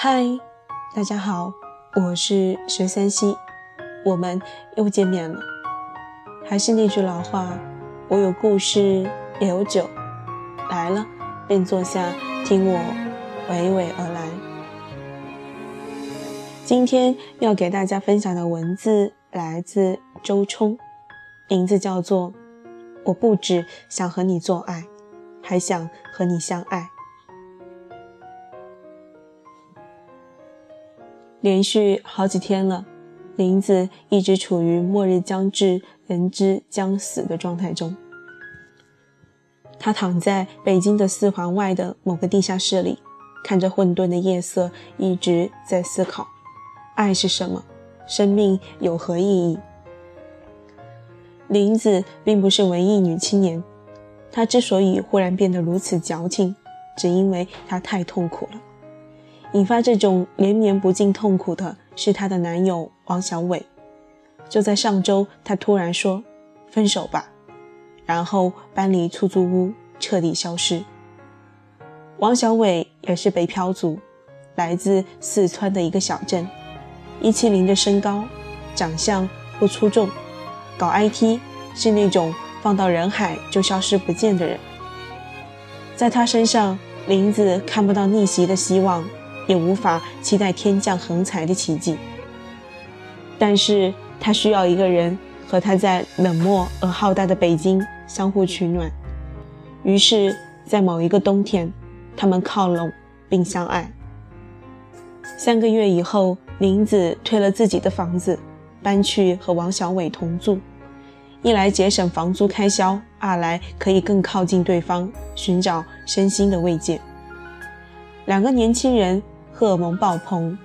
嗨，大家好，我是十三溪，我们又见面了。还是那句老话，我有故事，也有酒。来了便坐下，听我娓娓而来。今天要给大家分享的文字来自周冲，名字叫做《我不只想和你做爱，还想和你相爱》。连续好几天了，林子一直处于末日将至、人之将死的状态中。他躺在北京的四环外的某个地下室里，看着混沌的夜色，一直在思考：爱是什么？生命有何意义？林子并不是文艺女青年，她之所以忽然变得如此矫情，只因为她太痛苦了。引发这种连绵不尽痛苦的是她的男友王小伟。就在上周，他突然说：“分手吧。”然后搬离出租屋，彻底消失。王小伟也是北漂族，来自四川的一个小镇，一七零的身高，长相不出众，搞 IT 是那种放到人海就消失不见的人。在他身上，林子看不到逆袭的希望。也无法期待天降横财的奇迹，但是他需要一个人和他在冷漠而浩大的北京相互取暖。于是，在某一个冬天，他们靠拢并相爱。三个月以后，林子退了自己的房子，搬去和王小伟同住，一来节省房租开销，二来可以更靠近对方，寻找身心的慰藉。两个年轻人。荷尔蒙爆棚，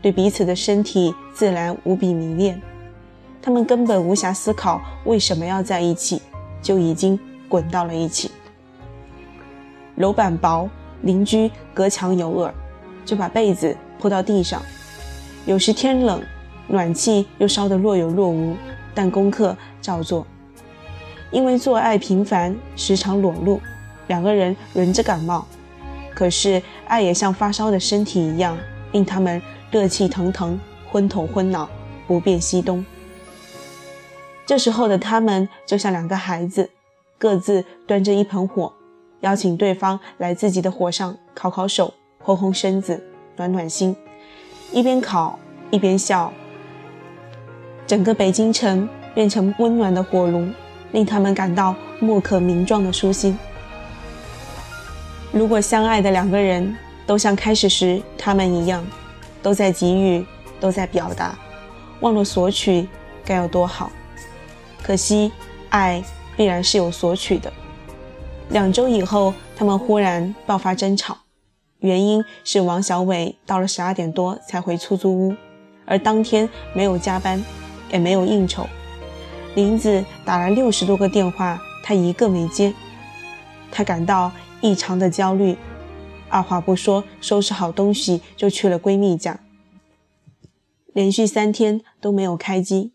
对彼此的身体自然无比迷恋。他们根本无暇思考为什么要在一起，就已经滚到了一起。楼板薄，邻居隔墙有耳，就把被子铺到地上。有时天冷，暖气又烧得若有若无，但功课照做。因为做爱频繁，时常裸露，两个人轮着感冒。可是，爱也像发烧的身体一样，令他们热气腾腾、昏头昏脑、不便西东。这时候的他们就像两个孩子，各自端着一盆火，邀请对方来自己的火上烤烤手、烘烘身子、暖暖心，一边烤一边笑。整个北京城变成温暖的火炉，令他们感到莫可名状的舒心。如果相爱的两个人都像开始时他们一样，都在给予，都在表达，忘了索取，该有多好！可惜，爱必然是有索取的。两周以后，他们忽然爆发争吵，原因是王小伟到了十二点多才回出租屋，而当天没有加班，也没有应酬。林子打了六十多个电话，他一个没接，他感到。异常的焦虑，二话不说，收拾好东西就去了闺蜜家。连续三天都没有开机。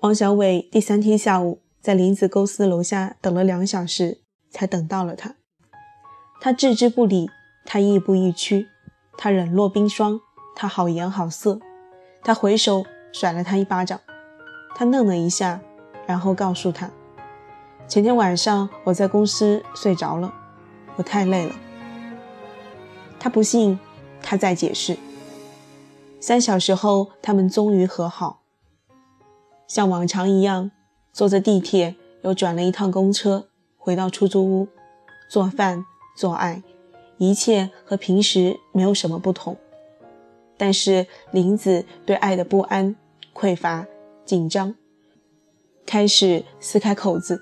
王小伟第三天下午在林子公司楼下等了两小时，才等到了他。他置之不理，他亦步亦趋，他冷若冰霜，他好言好色，他回手甩了他一巴掌。他愣了一下，然后告诉他：前天晚上我在公司睡着了。我太累了。他不信，他再解释。三小时后，他们终于和好，像往常一样，坐着地铁，又转了一趟公车，回到出租屋，做饭、做爱，一切和平时没有什么不同。但是林子对爱的不安、匮乏、紧张，开始撕开口子。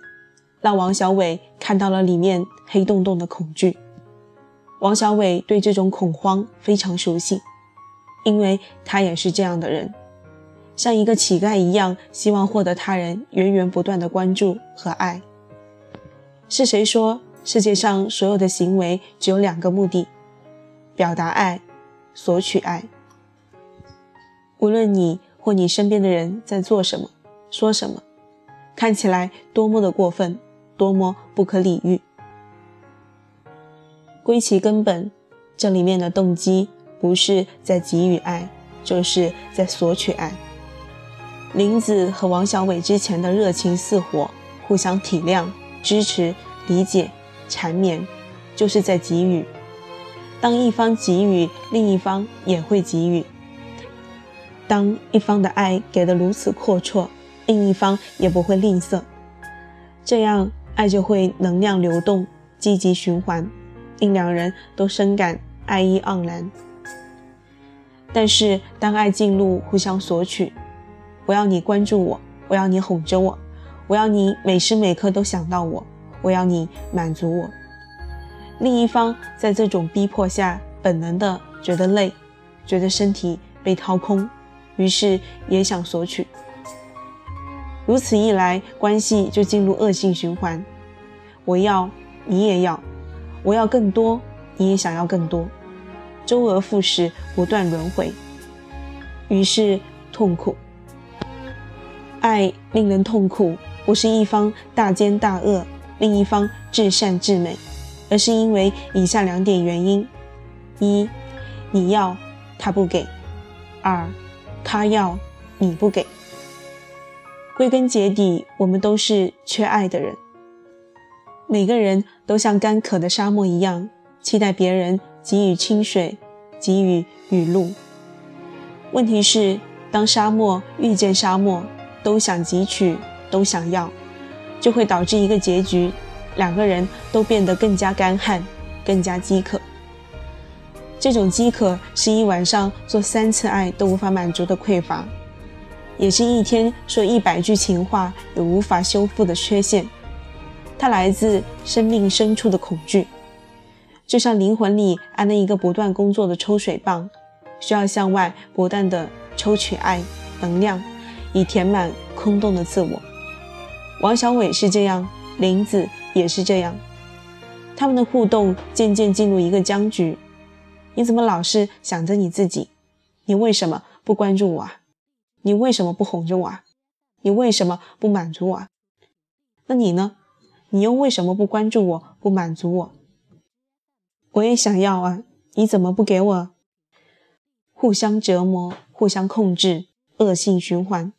让王小伟看到了里面黑洞洞的恐惧。王小伟对这种恐慌非常熟悉，因为他也是这样的人，像一个乞丐一样，希望获得他人源源不断的关注和爱。是谁说世界上所有的行为只有两个目的：表达爱，索取爱？无论你或你身边的人在做什么、说什么，看起来多么的过分。多么不可理喻！归其根本，这里面的动机不是在给予爱，就是在索取爱。林子和王小伟之前的热情似火，互相体谅、支持、理解、缠绵，就是在给予。当一方给予，另一方也会给予。当一方的爱给得如此阔绰，另一方也不会吝啬，这样爱就会能量流动，积极循环，令两人都深感爱意盎然。但是，当爱进入互相索取，我要你关注我，我要你哄着我，我要你每时每刻都想到我，我要你满足我。另一方在这种逼迫下，本能的觉得累，觉得身体被掏空，于是也想索取。如此一来，关系就进入恶性循环。我要，你也要；我要更多，你也想要更多，周而复始，不断轮回。于是痛苦。爱令人痛苦，不是一方大奸大恶，另一方至善至美，而是因为以下两点原因：一，你要他不给；二，他要你不给。归根结底，我们都是缺爱的人。每个人都像干渴的沙漠一样，期待别人给予清水，给予雨露。问题是，当沙漠遇见沙漠，都想汲取，都想要，就会导致一个结局：两个人都变得更加干旱，更加饥渴。这种饥渴是一晚上做三次爱都无法满足的匮乏。也是一天说一百句情话也无法修复的缺陷，它来自生命深处的恐惧，就像灵魂里安了一个不断工作的抽水泵，需要向外不断的抽取爱能量，以填满空洞的自我。王小伟是这样，林子也是这样，他们的互动渐渐进入一个僵局。你怎么老是想着你自己？你为什么不关注我啊？你为什么不哄着我？啊？你为什么不满足我？那你呢？你又为什么不关注我、不满足我？我也想要啊！你怎么不给我？互相折磨，互相控制，恶性循环。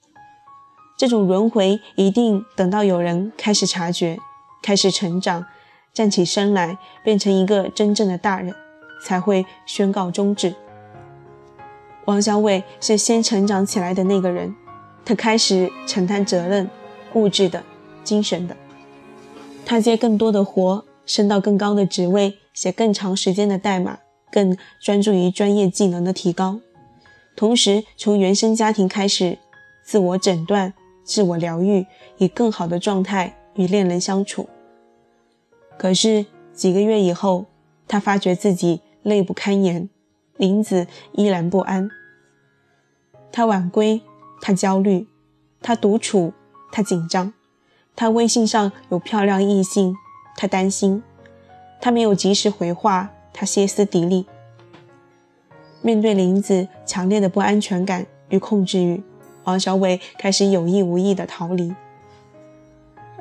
这种轮回一定等到有人开始察觉、开始成长、站起身来，变成一个真正的大人，才会宣告终止。王小伟是先成长起来的那个人，他开始承担责任，物质的、精神的。他接更多的活，升到更高的职位，写更长时间的代码，更专注于专业技能的提高。同时，从原生家庭开始，自我诊断、自我疗愈，以更好的状态与恋人相处。可是几个月以后，他发觉自己累不堪言。林子依然不安，他晚归，他焦虑，他独处，他紧张，他微信上有漂亮异性，他担心，他没有及时回话，他歇斯底里。面对林子强烈的不安全感与控制欲，王小伟开始有意无意的逃离，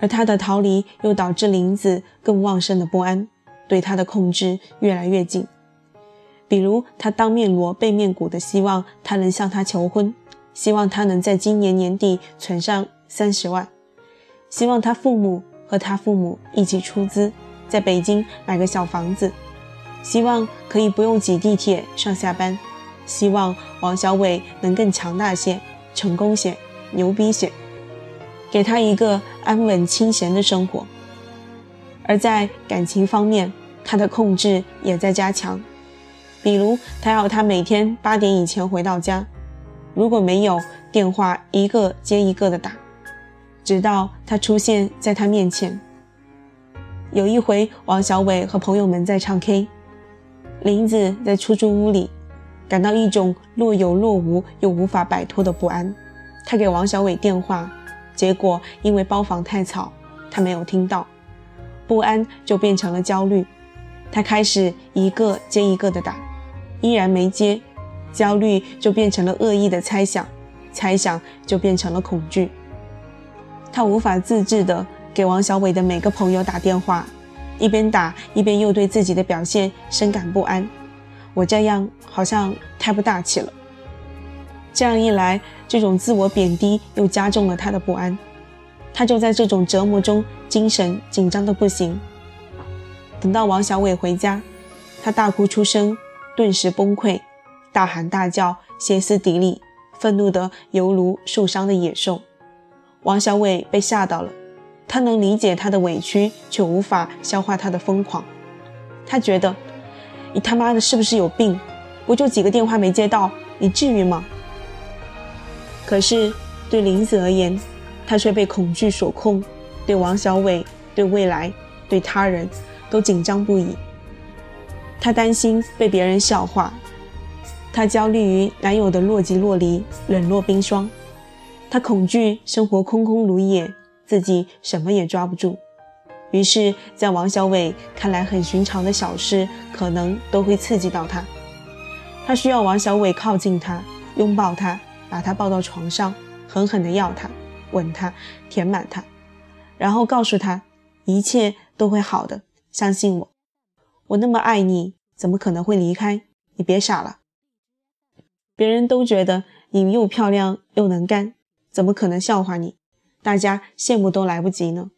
而他的逃离又导致林子更旺盛的不安，对他的控制越来越紧。比如，他当面锣背面鼓的希望他能向他求婚，希望他能在今年年底存上三十万，希望他父母和他父母一起出资在北京买个小房子，希望可以不用挤地铁上下班，希望王小伟能更强大些、成功些、牛逼些，给他一个安稳清闲的生活。而在感情方面，他的控制也在加强。比如，他要他每天八点以前回到家，如果没有，电话一个接一个的打，直到他出现在他面前。有一回，王小伟和朋友们在唱 K，林子在出租屋里，感到一种若有若无又无法摆脱的不安。他给王小伟电话，结果因为包房太吵，他没有听到，不安就变成了焦虑，他开始一个接一个的打。依然没接，焦虑就变成了恶意的猜想，猜想就变成了恐惧。他无法自制的给王小伟的每个朋友打电话，一边打一边又对自己的表现深感不安。我这样好像太不大气了。这样一来，这种自我贬低又加重了他的不安。他就在这种折磨中，精神紧张的不行。等到王小伟回家，他大哭出声，顿时崩溃，大喊大叫，歇斯底里，愤怒的犹如受伤的野兽。王小伟被吓到了，他能理解他的委屈，却无法消化他的疯狂。他觉得，你他妈的是不是有病？不就几个电话没接到，你至于吗？可是对林子而言，他却被恐惧所控，对王小伟、对未来、对他人都紧张不已。她担心被别人笑话，她焦虑于男友的若即若离、冷若冰霜，她恐惧生活空空如也，自己什么也抓不住。于是，在王小伟看来很寻常的小事，可能都会刺激到他。他需要王小伟靠近他，拥抱他，把他抱到床上，狠狠地要他。吻他，填满他，然后告诉他一切都会好的，相信我，我那么爱你，怎么可能会离开？你别傻了，别人都觉得你又漂亮又能干，怎么可能笑话你？大家羡慕都来不及呢。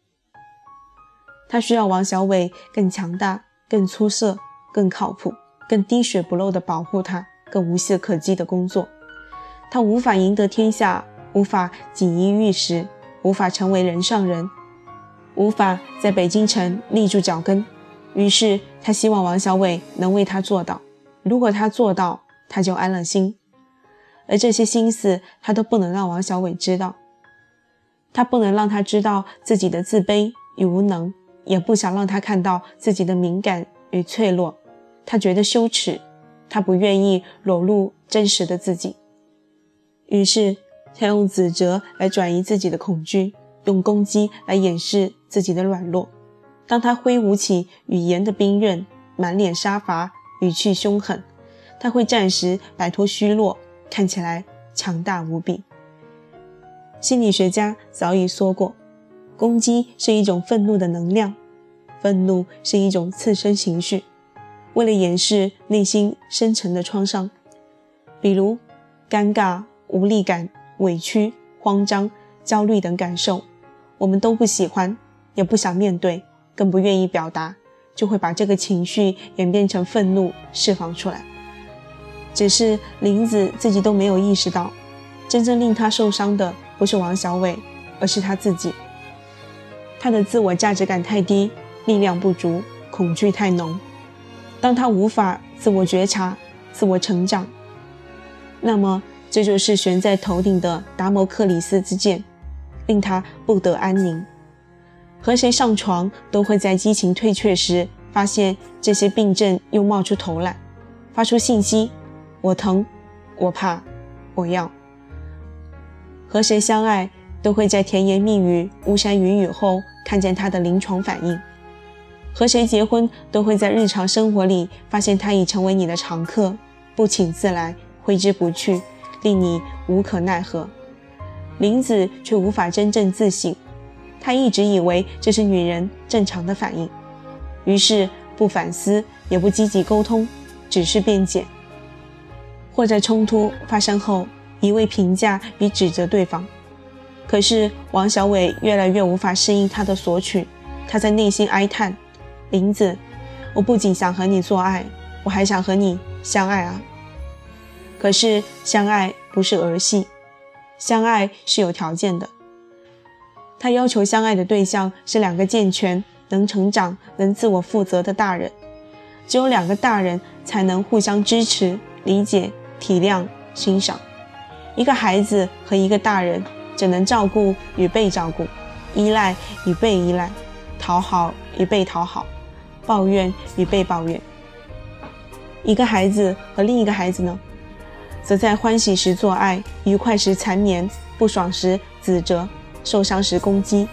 他需要王小伟更强大、更出色、更靠谱、更滴水不漏的保护他，更无懈可击的工作。他无法赢得天下。无法锦衣玉食，无法成为人上人，无法在北京城立住脚跟。于是他希望王小伟能为他做到。如果他做到，他就安了心。而这些心思，他都不能让王小伟知道。他不能让他知道自己的自卑与无能，也不想让他看到自己的敏感与脆弱。他觉得羞耻，他不愿意裸露真实的自己。于是。他用指责来转移自己的恐惧，用攻击来掩饰自己的软弱。当他挥舞起语言的兵刃，满脸杀伐，语气凶狠，他会暂时摆脱虚弱，看起来强大无比。心理学家早已说过，攻击是一种愤怒的能量，愤怒是一种次生情绪，为了掩饰内心深层的创伤，比如尴尬、无力感。委屈、慌张、焦虑等感受，我们都不喜欢，也不想面对，更不愿意表达，就会把这个情绪演变成愤怒释放出来。只是林子自己都没有意识到，真正令他受伤的不是王小伟，而是他自己。他的自我价值感太低，力量不足，恐惧太浓。当他无法自我觉察、自我成长，那么。这就是悬在头顶的达摩克里斯之剑，令他不得安宁。和谁上床，都会在激情退却时，发现这些病症又冒出头来，发出信息：我疼，我怕，我要。和谁相爱，都会在甜言蜜语、巫山云雨后，看见他的临床反应。和谁结婚，都会在日常生活里发现他已成为你的常客，不请自来，挥之不去。令你无可奈何，林子却无法真正自省。他一直以为这是女人正常的反应，于是不反思，也不积极沟通，只是辩解，或在冲突发生后一味评价与指责对方。可是王小伟越来越无法适应他的索取，他在内心哀叹：“林子，我不仅想和你做爱，我还想和你相爱啊。”可是相爱不是儿戏，相爱是有条件的。他要求相爱的对象是两个健全、能成长、能自我负责的大人。只有两个大人才能互相支持、理解、体谅、欣赏。一个孩子和一个大人只能照顾与被照顾，依赖与被依赖，讨好与被讨好，抱怨与被抱怨。一个孩子和另一个孩子呢？则在欢喜时做爱，愉快时缠绵，不爽时指责，受伤时攻击，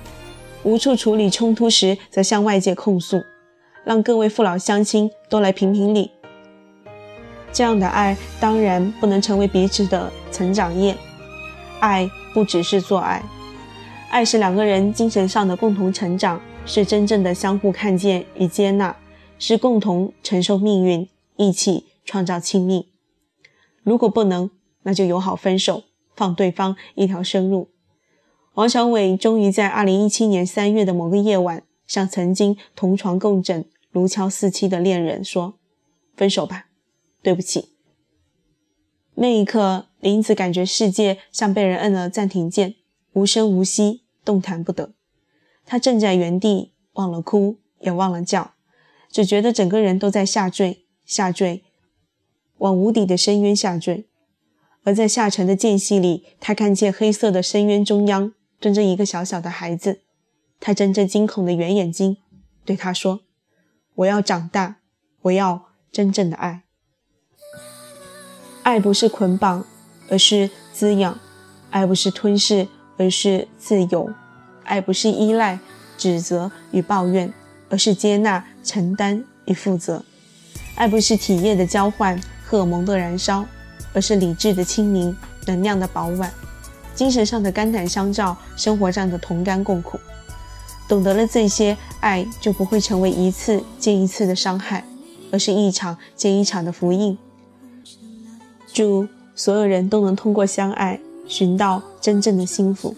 无处处理冲突时则向外界控诉，让各位父老乡亲都来评评理。这样的爱当然不能成为彼此的成长业。爱不只是做爱，爱是两个人精神上的共同成长，是真正的相互看见与接纳，是共同承受命运，一起创造亲密。如果不能，那就友好分手，放对方一条生路。王小伟终于在二零一七年三月的某个夜晚，向曾经同床共枕、如胶似漆的恋人说：“分手吧，对不起。”那一刻，林子感觉世界像被人摁了暂停键，无声无息，动弹不得。他站在原地，忘了哭，也忘了叫，只觉得整个人都在下坠，下坠，往无底的深渊下坠。而在下沉的间隙里，他看见黑色的深渊中央蹲着一个小小的孩子，他睁着惊恐的圆眼睛，对他说：“我要长大，我要真正的爱。爱不是捆绑，而是滋养；爱不是吞噬，而是自由。”爱不是依赖、指责与抱怨，而是接纳、承担与负责；爱不是体液的交换、荷尔蒙的燃烧，而是理智的清明、能量的饱满、精神上的肝胆相照、生活上的同甘共苦。懂得了这些，爱就不会成为一次接一次的伤害，而是一场接一场的福音。祝所有人都能通过相爱，寻到真正的幸福。